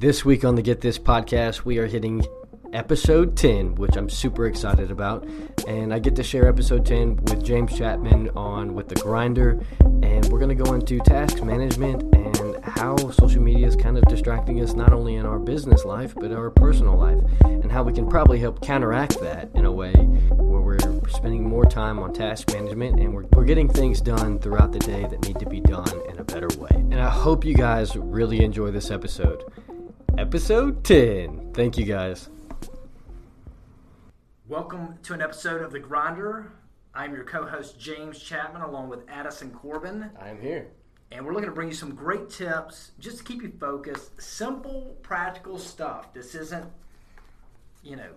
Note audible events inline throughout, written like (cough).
This week on the Get This podcast, we are hitting episode 10, which I'm super excited about. And I get to share episode 10 with James Chapman on With the Grinder. And we're going to go into task management and how social media is kind of distracting us, not only in our business life, but our personal life. And how we can probably help counteract that in a way where we're spending more time on task management and we're, we're getting things done throughout the day that need to be done in a better way. And I hope you guys really enjoy this episode. Episode 10. Thank you guys. Welcome to an episode of The Grinder. I'm your co host, James Chapman, along with Addison Corbin. I am here. And we're looking to bring you some great tips just to keep you focused. Simple, practical stuff. This isn't, you know,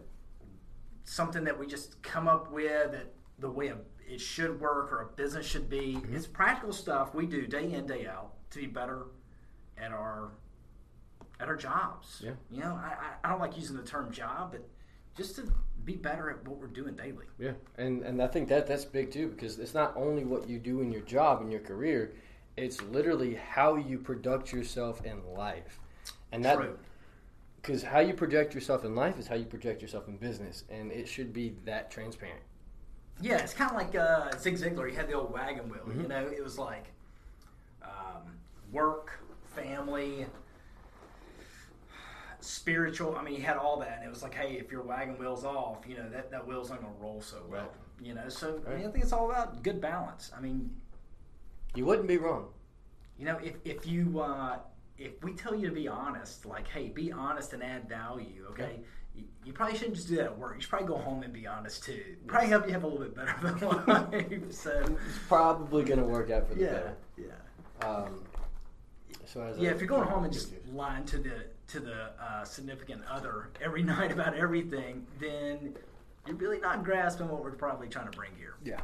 something that we just come up with that the way it should work or a business should be. Mm-hmm. It's practical stuff we do day in, day out to be better at our our jobs. Yeah. You know, I, I don't like using the term job, but just to be better at what we're doing daily. Yeah, and and I think that that's big too because it's not only what you do in your job in your career, it's literally how you project yourself in life, and that because how you project yourself in life is how you project yourself in business, and it should be that transparent. Yeah, it's kind of like uh, Zig Ziglar. He had the old wagon wheel. Mm-hmm. You know, it was like um, work, family, spiritual. I mean, he had all that, and it was like, hey, if your wagon wheel's off, you know that that wheel's not going to roll so well. Right. You know, so right. I, mean, I think it's all about good balance. I mean, you wouldn't be wrong. You know, if if you uh, if we tell you to be honest, like, hey, be honest and add value, okay. You, you probably shouldn't just do that at work. You should probably go home and be honest too. Probably help you have a little bit better of a (laughs) life. So it's probably going to work out for the yeah, better. Yeah. Um, so yeah, if you're going home and just lying to the to the uh, significant other every (laughs) night about everything, then you're really not grasping what we're probably trying to bring here. Yeah.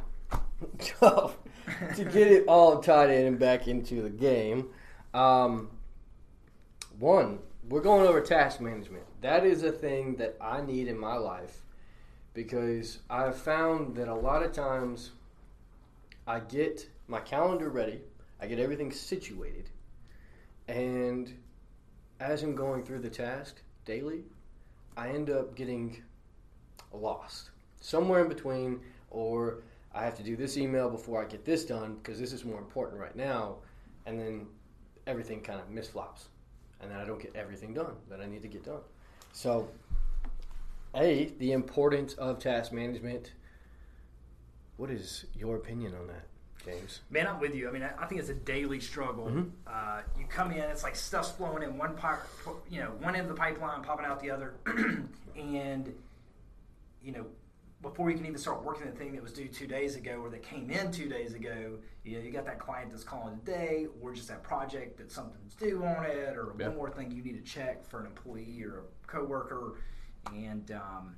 (laughs) To get it all tied in and back into the game, um, one, we're going over task management. That is a thing that I need in my life because I've found that a lot of times I get my calendar ready, I get everything situated, and as I'm going through the task daily, I end up getting lost somewhere in between, or I have to do this email before I get this done because this is more important right now, and then everything kind of misflops, and then I don't get everything done that I need to get done. So, a the importance of task management. What is your opinion on that? James? Man, I'm with you. I mean, I, think it's a daily struggle. Mm-hmm. Uh, you come in, it's like stuff's flowing in one part, you know, one end of the pipeline, popping out the other, (clears throat) and you know, before you can even start working the thing that was due two days ago or that came in two days ago, you know, you got that client that's calling today, or just that project that something's due on it, or one more thing you need to check for an employee or a coworker, and um,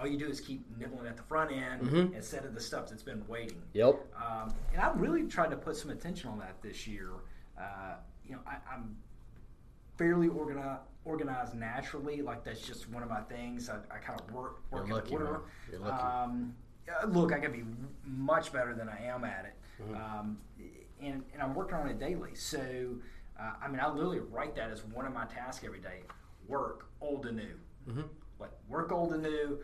all you do is keep nibbling at the front end mm-hmm. instead of the stuff that's been waiting. Yep. Um, and I've really tried to put some attention on that this year. Uh, you know, I, am fairly organized, organized naturally. Like that's just one of my things. I, I kind of work work You're lucky, in order. You're lucky. Um, look, I can be much better than I am at it, mm-hmm. um, and, and I'm working on it daily. So, uh, I mean, I literally write that as one of my tasks every day: work old and new. Mm-hmm. Like work old and new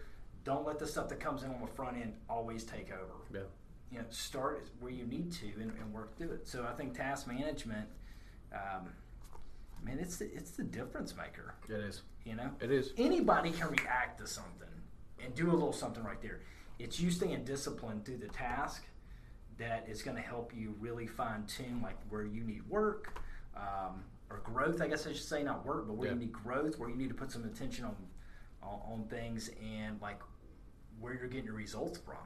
don't let the stuff that comes in on the front end always take over. Yeah. You know, start where you need to and, and work through it. So I think task management, um, man, it's the, it's the difference maker. It is. You know, it is. Anybody can react to something and do a little something right there. It's you staying disciplined through the task that is going to help you really fine tune like where you need work um, or growth. I guess I should say not work, but where yeah. you need growth, where you need to put some attention on on, on things, and like where you're getting your results from.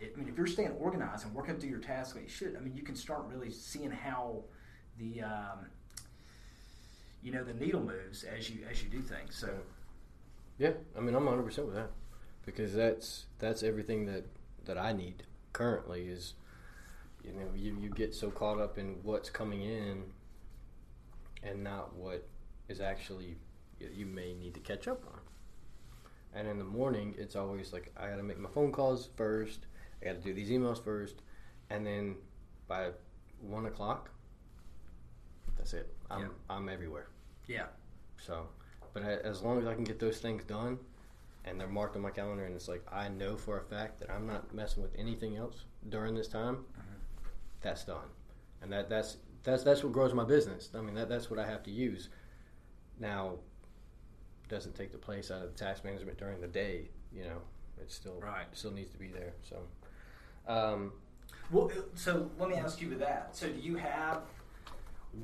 It, I mean, if you're staying organized and working through your tasks like you should, I mean, you can start really seeing how the um, you know the needle moves as you as you do things. So, yeah, I mean, I'm 100 percent with that because that's that's everything that that I need currently is you know you, you get so caught up in what's coming in and not what is actually you may need to catch up on. And in the morning, it's always like I got to make my phone calls first. I got to do these emails first, and then by one o'clock, that's it. I'm yeah. I'm everywhere. Yeah. So But as long as I can get those things done, and they're marked on my calendar, and it's like I know for a fact that I'm not messing with anything else during this time, uh-huh. that's done, and that that's that's that's what grows my business. I mean, that that's what I have to use. Now, doesn't take the place out of the task management during the day. You know, it still Right. still needs to be there. So, um, Well, so let me ask you with that. So, do you have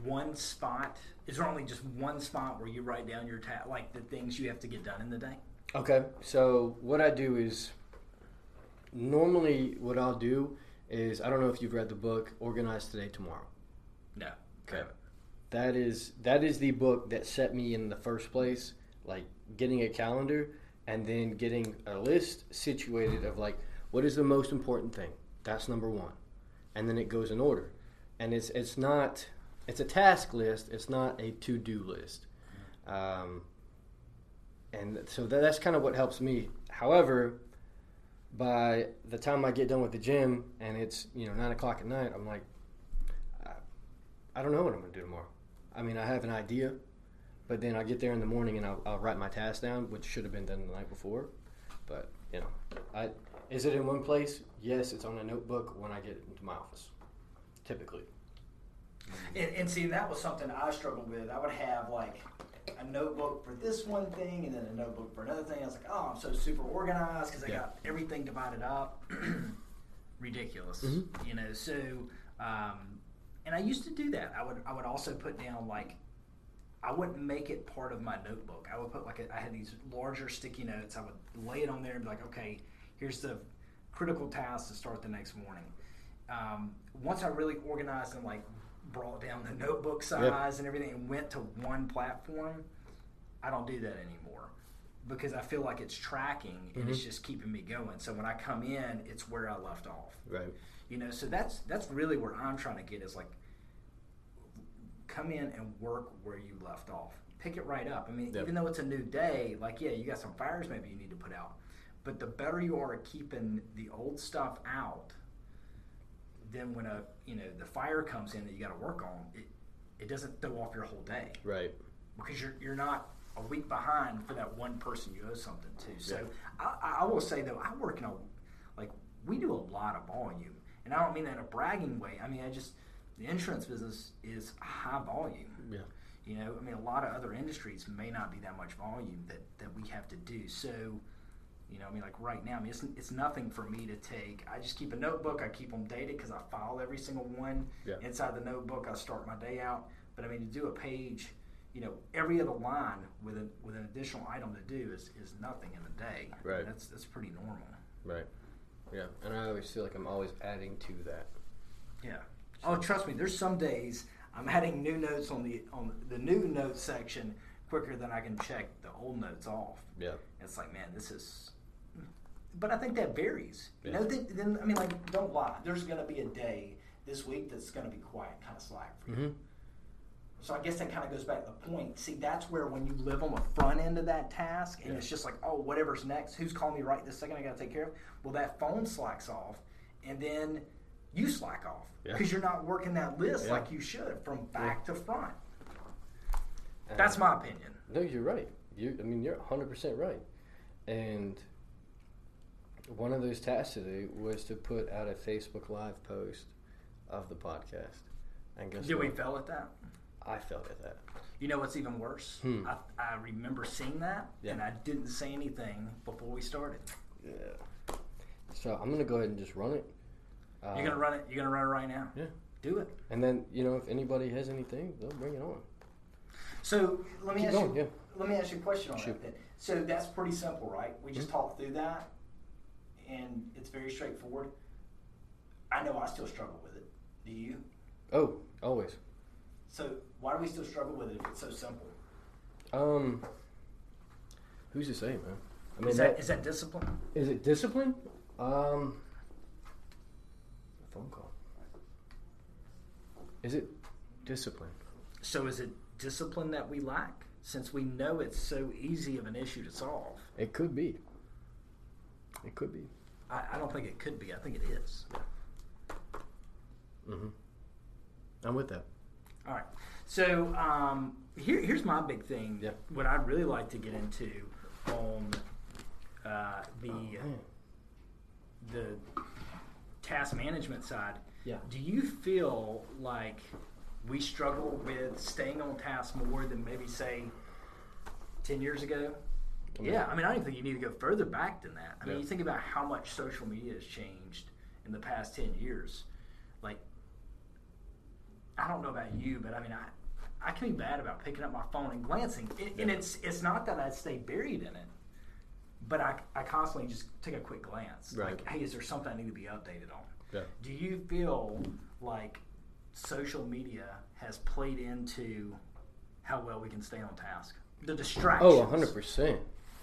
one spot? Is there only just one spot where you write down your ta- like the things you have to get done in the day? Okay, so what I do is normally what I'll do is I don't know if you've read the book Organize Today Tomorrow. No. Okay. That is that is the book that set me in the first place, like getting a calendar and then getting a list situated of like what is the most important thing. That's number 1. And then it goes in order. And it's it's not it's a task list, it's not a to-do list. Um, and so that, that's kind of what helps me. However, by the time I get done with the gym and it's you know nine o'clock at night, I'm like, I, I don't know what I'm to do tomorrow. I mean, I have an idea, but then I get there in the morning and I'll, I'll write my task down, which should have been done the night before. But you know, I is it in one place? Yes, it's on a notebook when I get into my office, typically. And, and see, that was something I struggled with. I would have like a notebook for this one thing, and then a notebook for another thing. I was like, oh, I'm so super organized because I Yeah. got everything divided up. (clears throat) Ridiculous, Mhm. you know. So, um, and I used to do that. I would I would also put down like. I wouldn't make it part of my notebook. I would put like a, I had these larger sticky notes. I would lay it on there and be like, okay, here's the critical tasks to start the next morning. Um, once I really organized and like brought down the notebook size and everything and went to one platform, I don't do that anymore because I feel like it's tracking and it's just keeping me going. So when I come in, it's where I left off. Right. You know, so that's that's really where I'm trying to get is like come in and work where you left off. Pick it right up. I mean, Yep. even though it's a new day, like yeah, you got some fires maybe you need to put out. But the better you are at keeping the old stuff out, then when a you know the fire comes in that you got to work on, it it doesn't throw off your whole day Right. because you're you're not a week behind for that one person you owe something to. So Yeah. I, I will say though, I work in a like we do a lot of volume, and I don't mean that in a bragging way. I mean I just the insurance business is high volume. Yeah. You know, I mean a lot of other industries may not be that much volume that that we have to do. So. You know, I mean, like right now, I mean, it's, it's nothing for me to take. I just keep a notebook. I keep them dated because I file every single one Yeah. inside the notebook. I start my day out. But I mean, to do a page, you know, every other line with a, with an additional item to do is, is nothing in a day. I mean, Right. that's that's pretty normal. Right. Yeah. And I always feel like I'm always adding to that. Yeah. Oh, trust me. There's some days I'm adding new notes on the on the new notes section quicker than I can check the old notes off. Yeah. It's like, man, this is. But I think that varies. You Yeah. know, then, then I mean, like, don't lie. There's going to be a day this week that's going to be quiet, kind of slack for you. Mm-hmm. So I guess that kind of goes back to the point. See, that's where when you live on the front end of that task, and Yeah. it's just like, oh, whatever's next, who's calling me right this second? I got to take care of. Well, that phone slacks off, and then you slack off Yeah. because you're not working that list Yeah. like you should from back to front. That's my opinion. No, you're right. You, I mean, you're 100 percent right. And one of those tasks today was to put out a Facebook Live post of the podcast. And guess Did we what? fail at that? I felt at that. You know what's even worse? Hmm. I, I remember seeing that, Yeah. and I didn't say anything before we started. Yeah. So I'm gonna go ahead and just run it. Uh, you're gonna run it. You're gonna run it right now. Yeah. Do it. And then you know if anybody has anything, they'll bring it on. So let me Keep ask going. you. Yeah. Let me ask you a question on Shoot. that. Then. So that's pretty simple, right? We Mm-hmm. just talked through that, and it's very straightforward. I know I still struggle with it. Do you? Oh, always. So why do we still struggle with it if it's so simple? Um. Who's to say, man? I mean, Is that is that discipline? Is it discipline? Um, phone call. Is it discipline? So is it discipline that we lack? Since we know it's so easy of an issue to solve, It could be. It could be. I, I don't think it could be. I think it is. Mm-hmm. I'm with that. All right. So um, here, here's my big thing. Yeah. What I'd really like to get into on uh, the the task management side. Yeah. Do you feel like we struggle with staying on task more than maybe say ten years ago? mean- yeah, I mean, I don't think you need to go further back than that. I mean, Yeah. you think about how much social media has changed in the past ten years. Like, I don't know about you, but I mean, I I can be bad about picking up my phone and glancing, and, and it's it's not that I stay buried in it, but I I constantly just take a quick glance. Right. Like, hey, is there something I need to be updated on? Yeah. Do you feel like social media has played into how well we can stay on task? The distractions. Oh, 100%.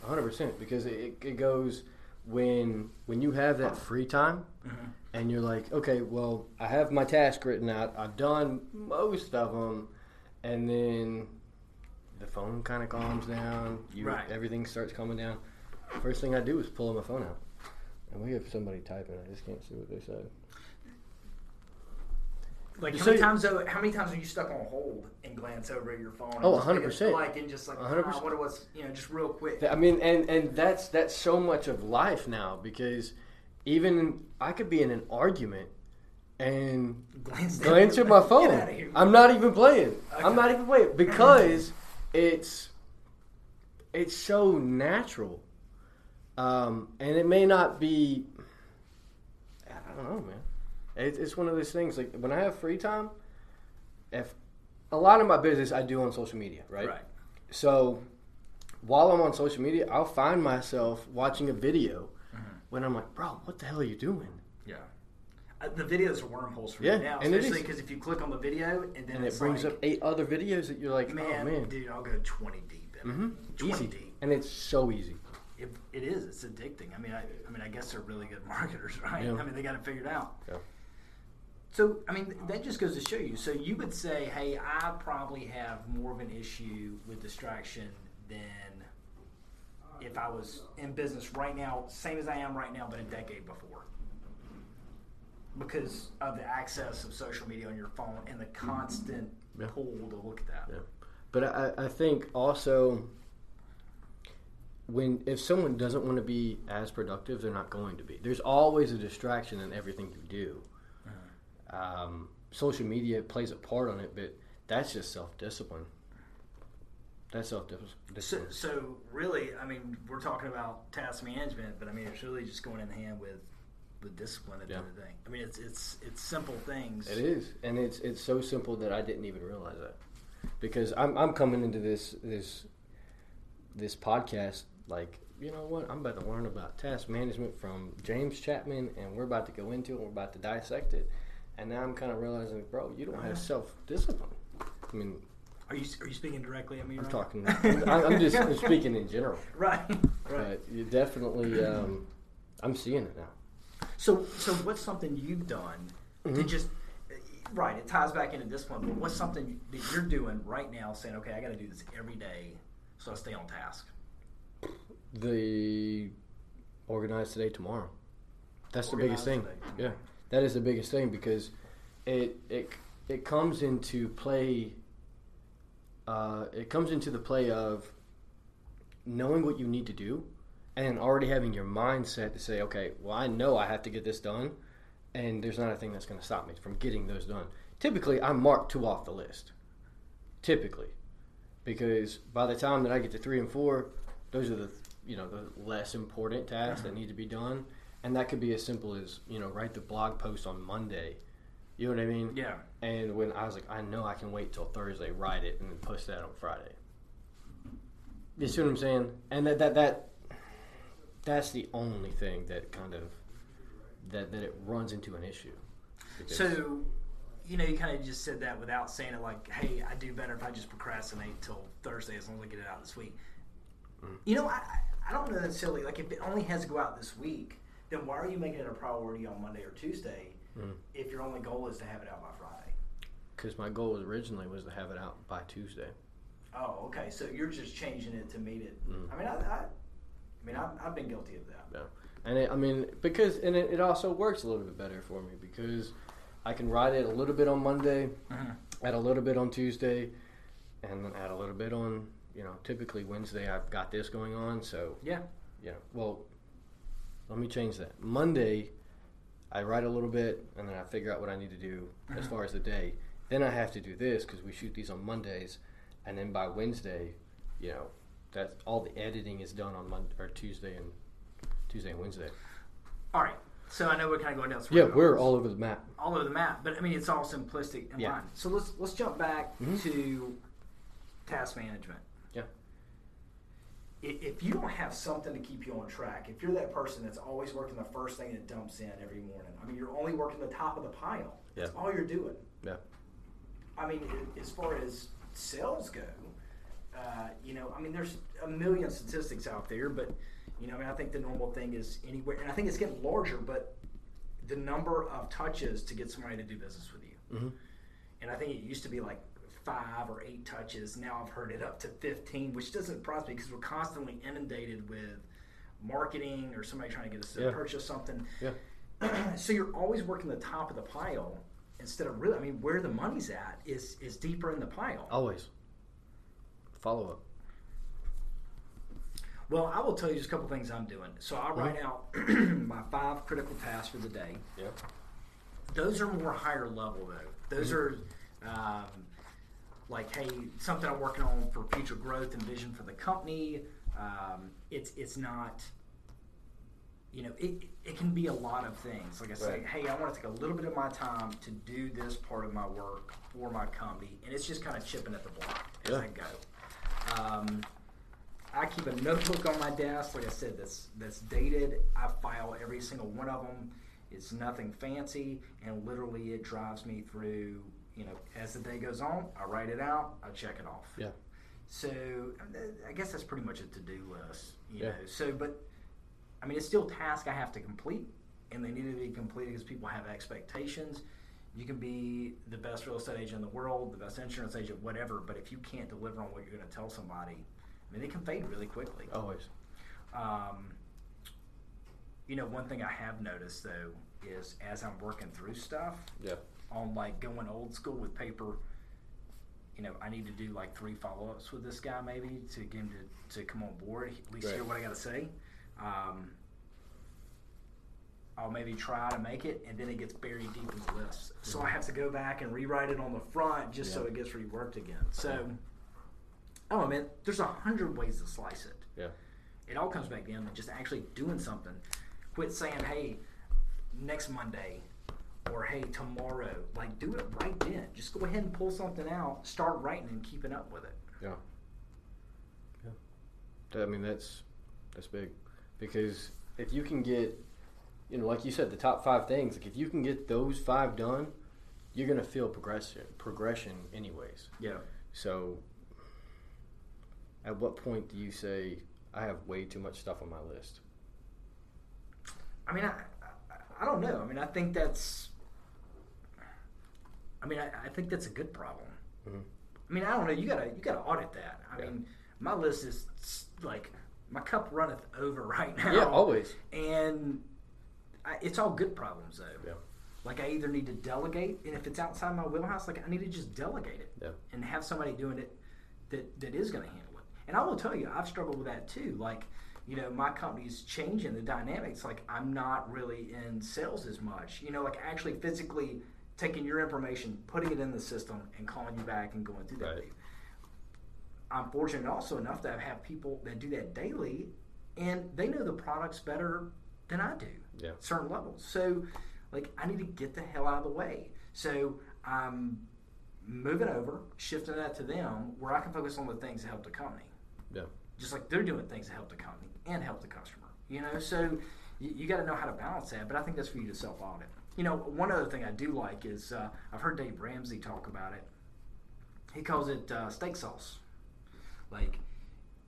100% because it, it goes when when you have that free time Mm-hmm. and you're like, okay, well, I have my task written out. I've done most of them and then the phone kind of calms down. You, Right. Everything starts coming down. First thing I do is pull my phone out. And we have somebody typing. I just can't see what they said. Like how So- many times? Though, how many times are you stuck on hold and glance over at your phone? and Oh, just take a- 100%. Like and just like, 100%. ah, what was you know, just real quick. Th- I mean, and and that's that's so much of life now because even I could be in an argument and glance, glance at my (laughs) Get phone. outta here. I'm not even playing. I'm not even playing because it's it's so natural, um, and it may not be. I don't know, man. It's, it's one of those things. Like when I have free time, if a lot of my business I do on social media, right? Right. So while I'm on social media, I'll find myself watching a video Mm-hmm. when I'm like, bro, what the hell are you doing? Yeah. Uh, the videos are wormholes for Yeah, me now, especially because if you click on the video and then And it's it brings like, up eight other videos that you're like, man, oh man, dude, I'll go twenty deep in hmm. Twenty easy, deep. and it's so easy. It, it is. It's addicting. I mean, I, I mean, I guess they're really good (laughs) marketers, right? Yeah. I mean, they got it figured out. Yeah. So, I mean, that just goes to show you. So, you would say, hey, I probably have more of an issue with distraction than if I was in business right now, same as I am right now, but a decade before. Because of the access of social media on your phone and the constant Yeah. pull to look at that. Yeah. But I, I think also when if someone doesn't want to be as productive, they're not going to be. There's always a distraction in everything you do. Um, social media plays a part on it, but that's just self discipline. That's self discipline. so really, I mean, we're talking about task management, but I mean, it's really just going in hand with with discipline at the end of the day. I mean, it's it's it's simple things. It is, and it's it's so simple that I didn't even realize that because I'm I'm coming into this this this podcast like you know what I'm about to learn about task management from James Chapman, and we're about to go into it. We're about to dissect it, and now I'm kind of realizing, bro, you don't have self discipline. I mean, Are you are you speaking directly at me? I'm right? talking. (laughs) I'm, I'm just I'm (laughs) speaking in general, Right. Right. but you definitely. Um, I'm seeing it now. So so what's something you've done to Mhm. just right? It ties back into discipline, but what's something that you're doing right now, saying, okay, I got to do this every day, so I stay on task. The organize today tomorrow. That's the biggest thing. today. yeah. That is the biggest thing because it it it comes into play uh, it comes into the play of knowing what you need to do and already having your mindset to say okay well i know i have to get this done and there's not a thing that's going to stop me from getting those done. Typically i mark two off the list. Typically. Because by the time that i get to three and four those are the you know the less important tasks that need to be done. And that could be as simple as you know write the blog post on monday. You know what i mean? Yeah. and when i was like i know i can wait till thursday write it and then post that on friday. You see what i'm saying? And that that that that's the only thing that kind of that that it runs into an issue. So, you know, you kind of just said that without saying it like, hey, I do better if I just procrastinate till Thursday as long as I get it out this week. Mm. You know, I, I- don't know necessarily, like, if it only has to go out this week, then why are you making it a priority on Monday or Tuesday Mm. if your only goal is to have it out by Friday? because my goal originally was to have it out by tuesday Oh, okay. So you're just changing it to meet it. Mm. I mean, I, I, I mean, I've, I've been guilty of that. Yeah, and it, I mean because and it, it also works a little bit better for me because I can write it a little bit on Monday, Mhm. add a little bit on Tuesday, and then add a little bit on. You know, typically Wednesday I've got this going on, so Yeah. yeah. Well, let me change that. Monday, I write a little bit, and then I figure out what I need to do as far as the day. Then I have to do this because we shoot these on Mondays, and then by Wednesday, you know, that's all the editing is done on Monday or Tuesday and Tuesday and Wednesday. All right. So I know we're kind of going down. Yeah, we're all over the map. all over the map. But I mean, it's all simplistic and Yeah. So let's let's jump back Mhm. to task management. Yeah. If you don't have something to keep you on track, if you're that person that's always working the first thing that dumps in every morning, I mean, you're only working the top of the pile. That's all you're doing. Yeah. I mean, as far as sales go, uh, you know, I mean, there's a million statistics out there, but you know, I mean, I think the normal thing is anywhere, and I think it's getting larger, but the number of touches to get somebody to do business with you, Mm-hmm. and I think it used to be like five or eight touches. Now I've heard it up to fifteen, which doesn't surprise me because we're constantly inundated with marketing or somebody trying to get us to Yeah. purchase something. Yeah. (clears throat) so you're always working the top of the pile instead of really. I mean, where the money's at is is deeper in the pile. Always. Follow up. Well, I will tell you just a couple things I'm doing. So I write out (clears throat) my five critical tasks for the day. Yeah. Those are more higher level though. Those are um, like, hey, something I'm working on for future growth and vision for the company. Um, it's it's not. You know, it, it can be a lot of things. Like I say, Right. hey, I want to take a little bit of my time to do this part of my work for my company, and it's just kind of chipping at the block as Yeah. I go. Um, I keep a notebook on my desk, like I said, that's that's dated. I file every single one of them. It's nothing fancy, and literally it drives me through. You know, as the day goes on, I write it out, I check it off. Yeah. So I guess that's pretty much a to-do list. You Yeah. know, so but I mean, it's still tasks I have to complete, and they need to be completed because people have expectations. You can be the best real estate agent in the world, the best insurance agent, whatever, but if you can't deliver on what you're going to tell somebody, I mean, they can fade really quickly. Always. Um, you know, one thing I have noticed though is as I'm working through stuff Yeah. On like going old school with paper, you know, I need to do like three follow ups with this guy maybe to get him to, to come on board, at least Right. hear what I got to say. Um, I'll maybe try to make it, and then it gets buried deep in the list. So I have to go back and rewrite it on the front just so it gets reworked again. So, oh man. There's a hundred ways to slice it Yeah. it all comes back down to just actually doing something. Quit saying, "Hey, next Monday," or "Hey, tomorrow." Like, do it right then. Just go ahead and pull something out, start writing, and keeping up with it. Yeah. Yeah. I mean that's that's big because if you can get you know like you said the top 5 things like if you can get those 5 done you're going to feel progression progression anyways. Yeah. So at what point do you say I have way too much stuff on my list? I mean, I, I, I don't know. I mean, I think that's. I mean, I, I think that's a good problem. Mhm. I mean, I don't know. You gotta you gotta audit that. I Yeah. mean, my list is like my cup runneth over (laughs) right now. Yeah, always. And I, it's all good problems though. Yeah. Like I either need to delegate, and if it's outside my wheelhouse, like I need to just delegate it Yeah. and have somebody doing it that that is going to handle it. And I will tell you, I've struggled with that too. Like, you know, my company's changing the dynamics. Like, I'm not really in sales as much. You know, like actually physically taking your information, putting it in the system, and calling you back and going through that. Right. I'm fortunate also enough to have people that do that daily, and they know the products better than I do Yeah. certain levels. So, like, I need to get the hell out of the way. So, I'm moving over, shifting that to them where I can focus on the things that help the company. Yeah. Just like they're doing things that help the company and help the customer. You know, so you, you got to know how to balance that. But I think that's for you to self audit. You know, one other thing I do like is uh, I've heard Dave Ramsey talk about it. He calls it uh, steak sauce. Like,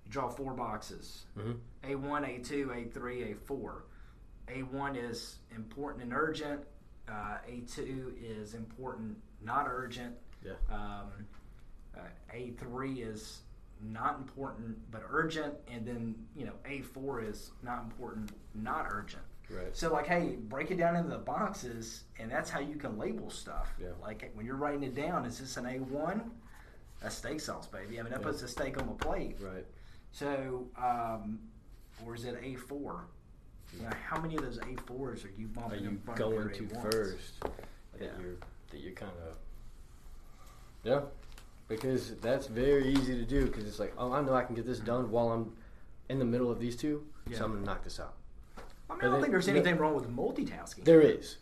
you draw four boxes. Mhm. A1, A2, A3, A4. A1 is important and urgent. Uh, A2 is important, not urgent. Yeah. Um, uh, A3 is not important but urgent, and then you know A4 is not important, not urgent. Right. So like, hey, break it down into the boxes, and that's how you can label stuff. Yeah. Like when you're writing it down, is this an A1, That's steak sauce, baby. I mean, that Yeah. puts a steak on the plate. Right. So, um, or is it A four? Now, how many of those A fours are you Are you in front going to A1s? first? That Yeah. you're that you're kind of yeah, because that's very easy to do. Because it's like, oh, I know I can get this done while I'm in the middle of these two, Yeah. so I'm gonna knock this out. I mean, I don't think there's anything wrong with multitasking. There is,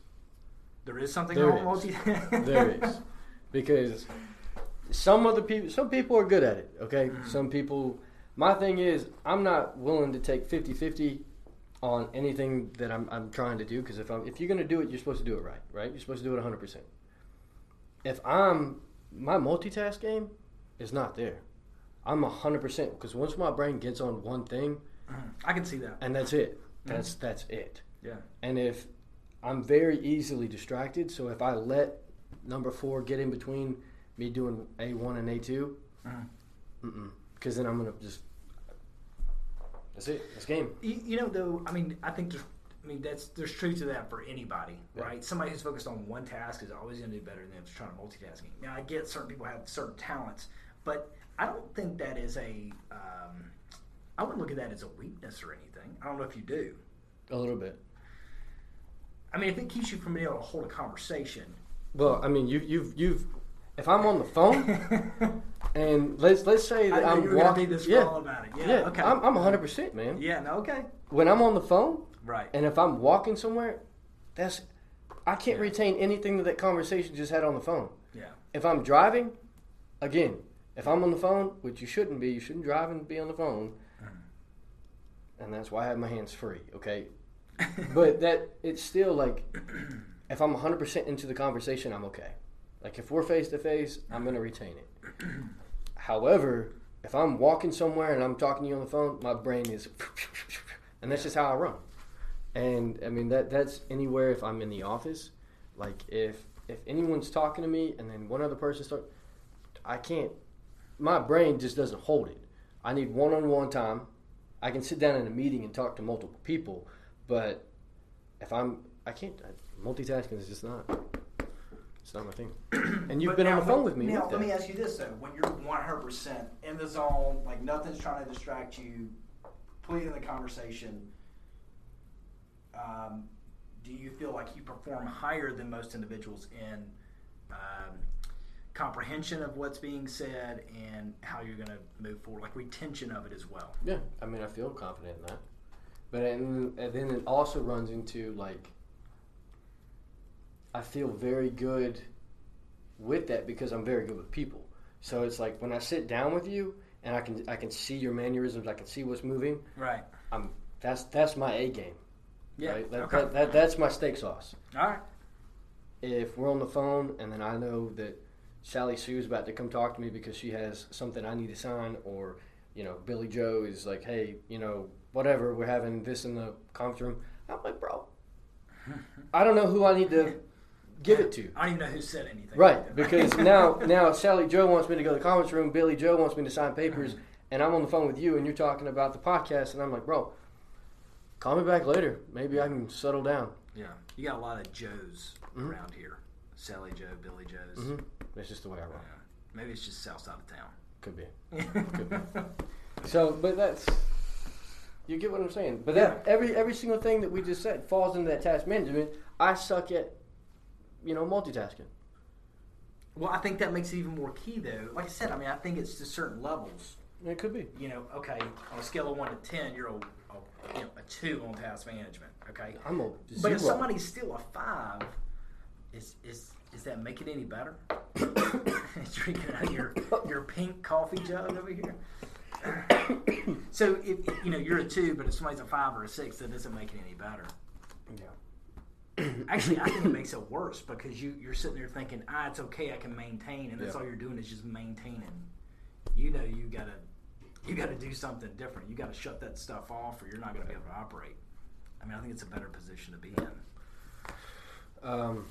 there is something There wrong is. with multitasking. there (laughs) is, because some other people, some people are good at it. Okay, Mhm. some people. My thing is, I'm not willing to take 50-50 on anything that I'm, I'm trying to do because if I'm if you're gonna do it, you're supposed to do it right, right? You're supposed to do it 100. percent If I'm my multitask game is not there. I'm 100 percent because once my brain gets on one thing, Mhm. I can see that. and that's it. That's that's it. Yeah. And if I'm very easily distracted, so if I let number four get in between me doing A one and A two, Mhm. because then I'm gonna just that's it. That's game. You, you know, though, I mean, I think there's, I mean, that's there's truth to that for anybody, Yeah. right? Somebody who's focused on one task is always going to do better than if trying to multitasking. Now, I get certain people have certain talents, but I don't think that is a. Um, I wouldn't look at that as a weakness or anything. I don't know if you do. A little bit. I mean, if it keeps you from being able to hold a conversation. Well, I mean, you you've you've if I'm on the phone (laughs) and let's let's say that know I'm you were walking, this yeah, raw about it. Yeah, yeah, okay. I'm I'm 100 percent man. yeah, no, okay, When I'm on the phone right. and if I'm walking somewhere, that's I can't Yeah. retain anything that that conversation just had on the phone. yeah, If I'm driving, again, if I'm on the phone, which you shouldn't be, you shouldn't drive and be on the phone. And that's why I have my hands free, okay? but that it's still like if I'm 100% into the conversation, I'm okay. Like if we're face to face, I'm to retain it. However, if I'm walking somewhere and I'm talking to you on the phone, my brain is and that's just how I run. And I mean that that's anywhere if I'm in the office, like if if anyone's talking to me and then one other person start I can't my brain just doesn't hold it. I need one-on-one time. I can sit down in a meeting and talk to multiple people, but if I'm I can't I, multitasking is just not it's not my thing. (clears throat) And you've But been now, on the phone with me Now, with let me ask you this though: when you're 100 percent in the zone, like nothing's trying to distract you, completely in the conversation, um, do you feel like you perform higher than most individuals in um, comprehension of what's being said and how you're going to move forward, like retention of it as well? Yeah, I mean, I feel confident in that. But and, and then it also runs into like, I feel very good with that because I'm very good with people. So it's like when I sit down with you and I can I can see your mannerisms, I can see what's moving. Right. I'm that's that's my A game. Yeah. Right? That, okay. that, that, that's my steak sauce. All right. If we're on the phone and then I know that Sally Sue's about to come talk to me because she has something I need to sign, or you know Billy Joe is like, hey, you know whatever, we're having this in the conference room. I'm like, bro, (laughs) I don't know who I need to give it to. I don't even know who said anything. Right, because now now Sally Joe wants me to go to the conference room, Billy Joe wants me to sign papers, and I'm on the phone with you, and you're talking about the podcast, and I'm like, bro, call me back later. Maybe I can settle down. Yeah, you got a lot of Joes Mhm. around here. Sally Joe, Billy Joes. hmm That's just the way I roll. Yeah. Maybe it's just south side of town. Could be. (laughs) town. So, but that's you get what I'm saying. But that every every single thing that we just said falls into that task management. I suck at you know multitasking. well, I think that makes it even more key, though. Like I said, I mean, I think it's to certain levels. It could be. You know, okay, on a scale of one to ten, you're a, a, you know, a two on task management. Okay, I'm a Zero. but if somebody's still a five, is is is that make it any better? (coughs) Drinking out of your your pink coffee jug over here. (coughs) so if you know you're a two, but if somebody's a five or a six, that doesn't make it any better. yeah. (coughs) Actually, I think it makes it worse because you you're sitting there thinking, ah, it's okay, I can maintain, and that's Yeah. all you're doing is just maintaining. You know, you gotta you gotta do something different. You gotta shut that stuff off, or you're not gonna be able to operate. I mean, I think it's a better position to be in. Um,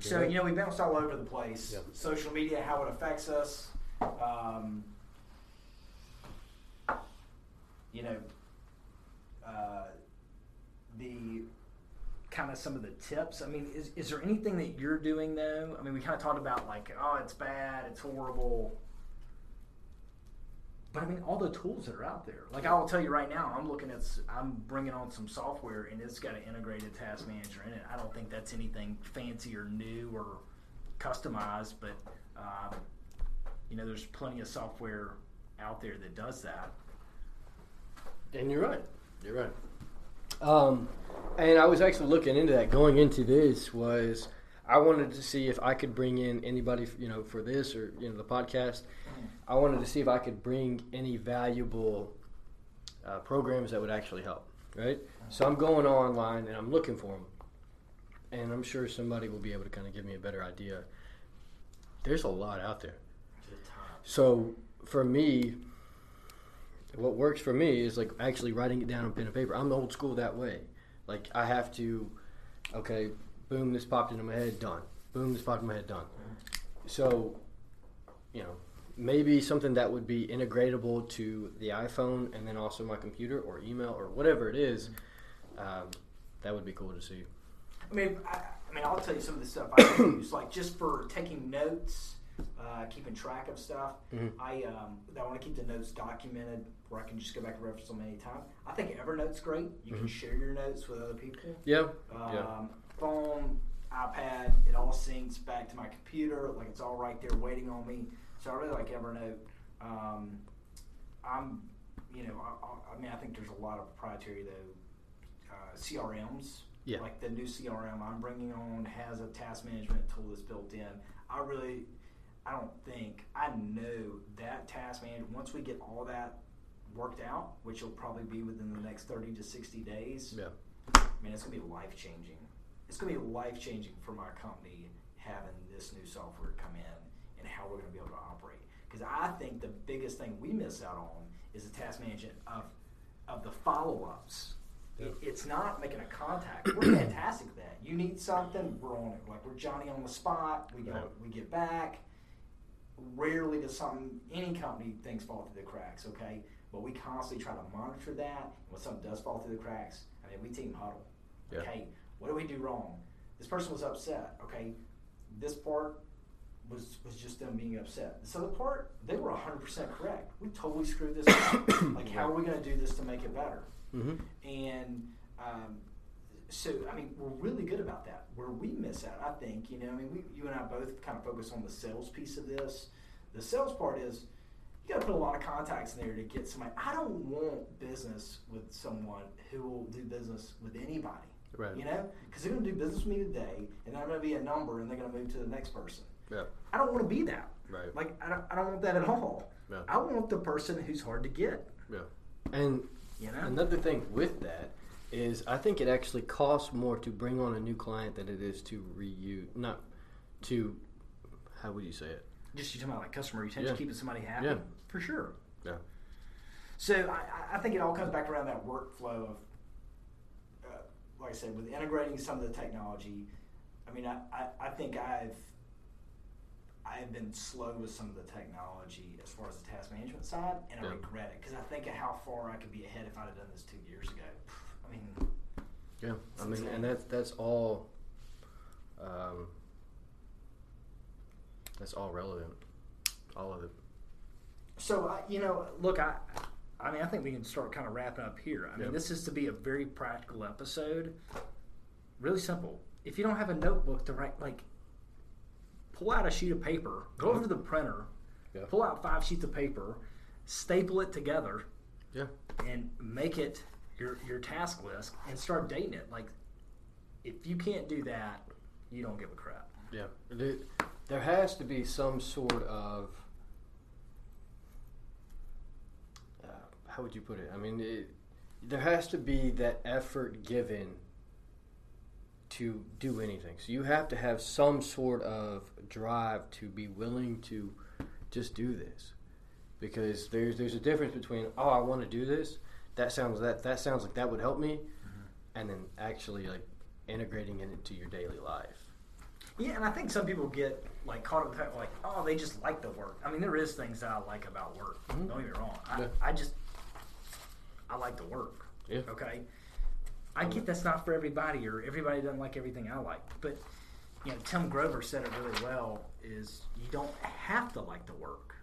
So you know, we bounced all over the place. Yep. Social media, how it affects us. Um, you know, uh, the kind of some of the tips. I mean, is, is there anything that you're doing though? I mean, we kind of talked about like, oh, it's bad, it's horrible. But I mean, all the tools that are out there. Like I will tell you right now, I'm looking at, I'm bringing on some software, and it's got an integrated task manager in it. I don't think that's anything fancy or new or customized, but um, you know, there's plenty of software out there that does that. And you're right. You're right. Um, and I was actually looking into that. Going into this was I wanted to see if I could bring in anybody, you know, for this or you know the podcast. I wanted to see if I could bring any valuable uh, programs that would actually help. Right. So I'm going online and I'm looking for them, and I'm sure somebody will be able to kind of give me a better idea. There's a lot out there. So for me, what works for me is like actually writing it down on pen and paper. I'm old school that way. Like I have to, okay, boom, this popped into my head, done. Boom, this popped in my head, done. So, you know, maybe something that would be integratable to the iPhone and then also my computer or email or whatever it is. Um, that would be cool to see. I mean, I, I mean, I'll tell you some of the stuff I use, like just for taking notes, uh, keeping track of stuff. Mhm. I um, I want to keep the notes documented where I can just go back and reference them anytime. I think Evernote's great. You can Mhm. share your notes with other people. Yeah. Um, Yeah. Phone, iPad, it all syncs back to my computer. Like it's all right there waiting on me. So I really like Evernote. Um, I'm, you know, I, I- mean, I think there's a lot of proprietary though uh, CRMs. Yeah. Like the new CRM I'm bringing on has a task management tool that's built in. I really, I don't think I know that task management. Once we get all that worked out, which will probably be within the next 30 to 60 days. Yeah. I mean, it's gonna be life changing. It's gonna be life changing for my company having this new software come in and how we're gonna be able to operate. Because I think the biggest thing we miss out on is the task management of of the follow ups. It, it's not making a contact. We're (clears throat) fantastic at that. You need something, we're on it. Like we're Johnny on the spot. We go, we get back. Rarely does something any company things fall through the cracks. Okay, but we constantly try to monitor that. When something does fall through the cracks, I mean, we team huddle. Yeah. Okay, what do we do wrong? This person was upset. Okay, this part was was just them being upset. This other part, they were hundred percent correct. We totally screwed this up. (coughs) like, how are we going to do this to make it better? Mm-hmm. And um, so, I mean, we're really good about that. Where we miss out, I think, you know, I mean, we, you and I both kind of focus on the sales piece of this. The sales part is you got to put a lot of contacts in there to get somebody. I don't want business with someone who will do business with anybody. Right. You know, because they're going to do business with me today, and I'm going to be a number, and they're going to move to the next person. Yeah. I don't want to be that. Right. Like, I don't, I don't want that at all. Yeah. I want the person who's hard to get. Yeah. And You know. Another thing with that is I think it actually costs more to bring on a new client than it is to reuse, not to, how would you say it? Just you talking about like customer retention, Yeah. keeping somebody happy, Yeah. for sure. Yeah. So I, I think it all comes back around that workflow of, like I said, with integrating some of the technology. I mean, I, I, I think I've I've been slow with some of the technology as far as the task management side, and I regret it because I think of how far I could be ahead if I'd have done this two years ago. (sighs) I mean, Yeah. I mean, and that's that's all. Um, that's all relevant. All of it. So I, you know, look, I, I mean, I think we can start kind of wrapping up here. I mean, Yep. this is to be a very practical episode. Really simple. If you don't have a notebook to write, like, pull out a sheet of paper, go over to the printer, pull out five sheets of paper, staple it together, Yeah. and make it your your task list, and start dating it. Like, if you can't do that, you don't give a crap. Yeah. There has to be some sort of. Uh, how would you put it? I mean, it, there has to be that effort given to do anything. So you have to have some sort of drive to be willing to just do this, because there's there's a difference between oh I want to do this. That sounds that that sounds like that would help me, and then actually like integrating it into your daily life. Yeah, and I think some people get like caught up with that, like, oh, they just like the work. I mean, there is things that I like about work. Mhm. Don't get me wrong. I, Yeah. I just I like the work. Yeah. Okay. I get that's not for everybody, or everybody doesn't like everything I like. But you know, Tim Grover said it really well: is you don't have to like the work,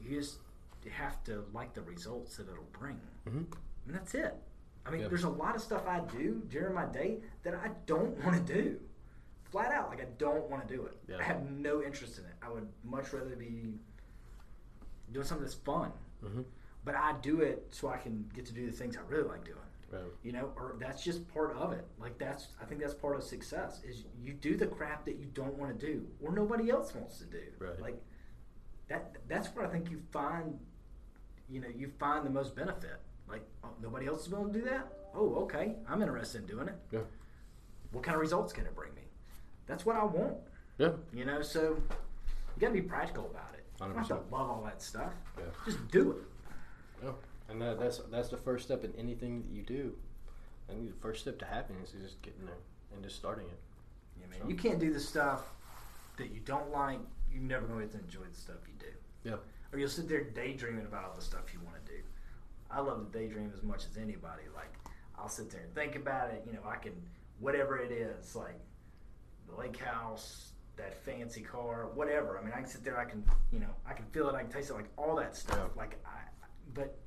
you just have to like the results that it'll bring, Mhm. and that's it. I mean, Yeah. there's a lot of stuff I do during my day that I don't want to do. Flat out, like I don't want to do it. Yeah. I have no interest in it. I would much rather be doing something that's fun. Mhm. But I do it so I can get to do the things I really like doing. Right. you know or that's just part of it. Like that's i think that's part of success is you do the crap that you don't want to do or nobody else wants to do. Right. like that that's where i think you find you know you find the most benefit. Like oh, nobody else is willing to do that? Oh okay i'm interested in doing it. Yeah. what kind of results can it bring me? That's what i want. Yeah. you know so you got to be practical about it. You don't have to love all that stuff. Yeah. just do it Yeah. And that, that's that's the first step in anything that you do. I think the first step to happiness is just getting there and just starting it. Yeah, man. So- You can't do the stuff that you don't like. You're never going to enjoy the stuff you do. Yeah. Or you'll sit there daydreaming about all the stuff you want to do. I love to daydream as much as anybody. Like, I'll sit there and think about it. You know, I can, whatever it is, like the lake house, that fancy car, whatever. I mean, I can sit there, I can, you know, I can feel it, I can taste it, like all that stuff. Yeah. Like, I, but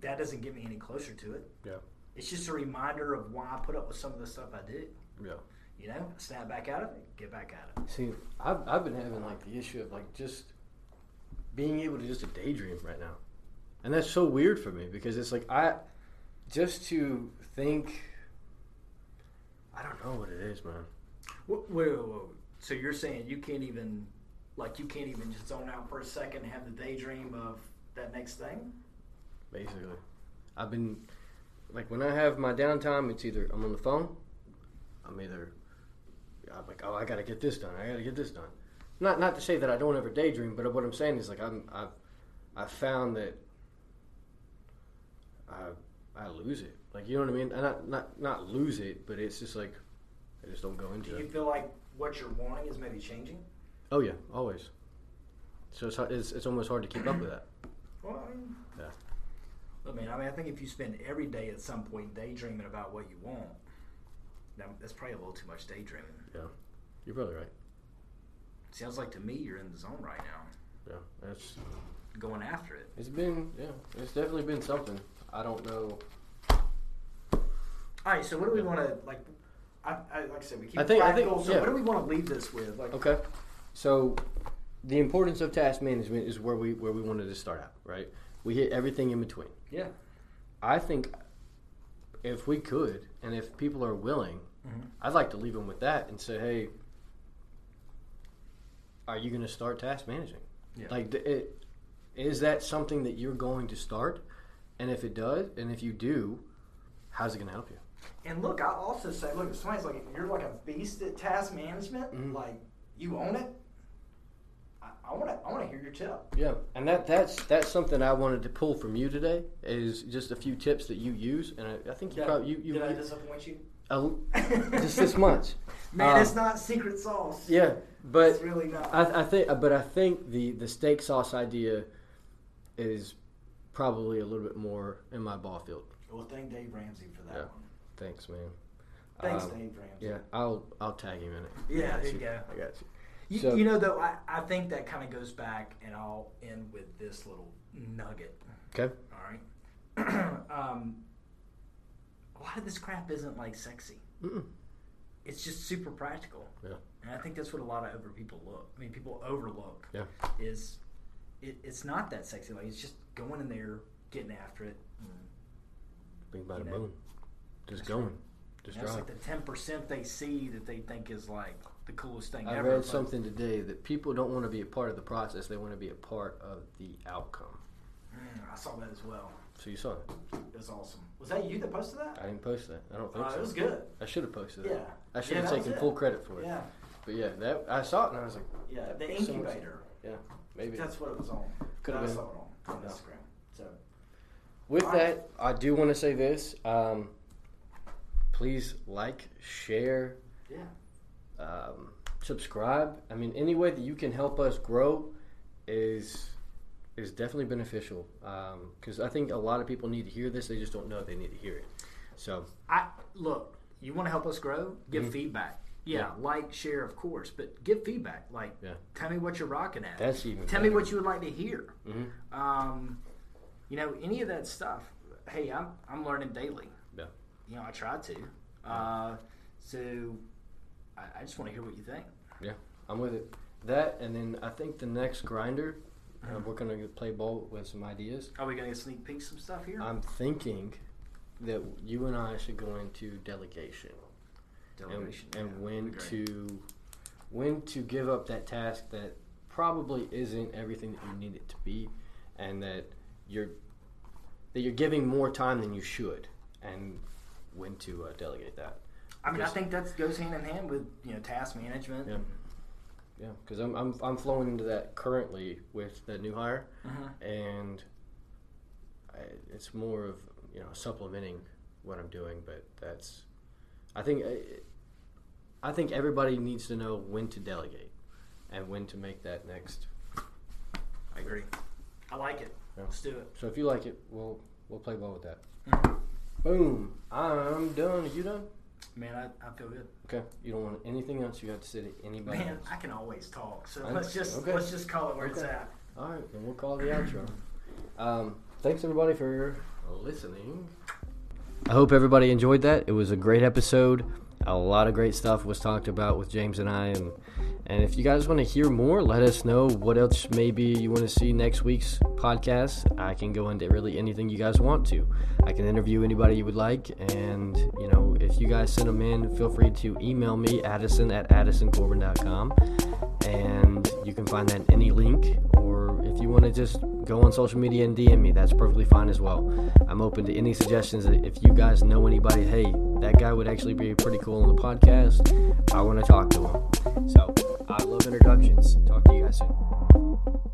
that doesn't get me any closer to it. Yeah. It's just a reminder of why I put up with some of the stuff I did. Yeah. You know, snap back out of it, get back at it. See, I've, I've been having like the issue of like just being able to just to daydream right now, and that's so weird for me because it's like I just to think. I don't know what it is, man. Wait, wait, wait, wait. So you're saying you can't even, like, you can't even just zone out for a second and have the daydream of that next thing? Basically, I've been like when I have my downtime, it's either I'm on the phone, I'm either I'm like, oh, I got to get this done. I got to get this done. Not not to say that I don't ever daydream, but what I'm saying is like I'm I've I've found that I I lose it. Like you know what I mean? And not not not lose it, but it's just like I just don't go Do into you it. feel like what you're wanting is maybe changing? Oh yeah, always. So it's it's, it's almost hard to keep up with that. Well, I mean, Yeah. I mean, I mean, I think if you spend every day at some point daydreaming about what you want, that, that's probably a little too much daydreaming. Yeah, you're probably right. Sounds like to me you're in the zone right now, Yeah, that's going after it. It's been, yeah, it's definitely been something. I don't know. All right, so what do we want to like? I, I like I said, we keep I think- I think- practical. so yeah. what do we want to leave this with? Like, Okay, so the importance of task management is where we where we wanted to start out, right? We hit everything in between. yeah, I think if we could, and if people are willing, Mhm. I'd like to leave them with that and say, hey, are you going to start task managing? Yeah. Like, th- it, is that something that you're going to start? And if it does, and if you do, how's it going to help you? And look, I also say, look, if somebody's like, you're like a beast at task management, Mhm. like you own it. I want to, I want to hear your tip. Yeah, and that that's that's something I wanted to pull from you today is just a few tips that you use, and I, I think you Did, probably you you, did I disappoint you? uh, (laughs) just this much. Man, Um, it's not secret sauce. Yeah, but it's really not. I, I think, but I think the the steak sauce idea is probably a little bit more in my ball field. well, thank Dave Ramsey for that Yeah. one. Thanks, man. Thanks, Um, Dave Ramsey. Yeah, I'll I'll tag him in it. Yeah, I there you go. I got you. You, So- you know, though, I, I think that kind of goes back, and I'll end with this little nugget. Okay. All right. (clears throat) um, a lot of this crap isn't like sexy. Mm-mm. It's just super practical. Yeah. And I think that's what a lot of over people look. I mean, people overlook. Yeah. Is it, it's not that sexy. Like it's just going in there, getting after it. Bing bada You know, boom. Just going. right. Just that's like the ten percent they see that they think is like the coolest thing I ever. I read but- something today that people don't want to be a part of the process; they want to be a part of the outcome. Mm, I saw that as well. So you saw it. It was awesome. Was that you that posted that? I didn't post that. I don't think Uh, so. it was good. I should have posted it. Yeah. I should Yeah, have taken full credit for it. Yeah. But yeah, that I saw it and I was like, Yeah. The incubator. yeah, maybe. That's what it was on. Could've I been. saw it on, on Yeah. Instagram. So With All right. that, I do want to say this. Um, please like, share, yeah. Um, subscribe. I mean, any way that you can help us grow is is definitely beneficial. Because I think a lot of people need to hear this; they just don't know they need to hear it. So I look. You want to help us grow? Give feedback. Yeah, like, share, of course, but give feedback. Like, Yeah. tell me what you're rocking at. That's even Tell me what you would like to hear. Mhm. Um, you know, any of that stuff. Hey, I'm I'm learning daily. yeah, You know, I try to. Uh, so, I, I just want to hear what you think. yeah, I'm with it. That and then I think the next grinder, uh, we're gonna play ball with some ideas. Are we gonna sneak peek some stuff here? I'm thinking that you and I should go into delegation. and, Delegation. and yeah, when that'd be great. to when to give up that task that probably isn't everything that you need it to be and that you're that you're giving more time than you should and when to uh, delegate that I mean, I think that goes hand in hand with you know task management. Yeah. yeah because I'm, I'm i'm flowing into that currently with the new hire Mhm. and I, it's more of you know supplementing what I'm doing, but that's I think I think everybody needs to know when to delegate and when to make that next. I agree. I like it. Yeah. Let's do it. So if you like it, we'll we'll play ball with that. Mhm. Boom! I'm done. Are you done? Man, I, I feel good. Okay. You don't want anything else you got to say to anybody Man, else. I can always talk. So I- let's just okay. let's just call it where it's at. All right, then we'll call the outro. Um, thanks everybody for listening. I hope everybody enjoyed that. It was a great episode. A lot of great stuff was talked about with James and I, and and if you guys want to hear more, let us know what else maybe you want to see next week's podcast. I can go into really anything you guys want to. I can interview anybody you would like, and you know if you guys send them in, feel free to email me Addison at addisoncorbin.com and you can find that in any link or if you want to just go on social media and DM me that's perfectly fine as well. I'm open to any suggestions. If you guys know anybody hey that guy would actually be pretty cool on the podcast. I want to talk to him. So I love introductions. Talk to you guys soon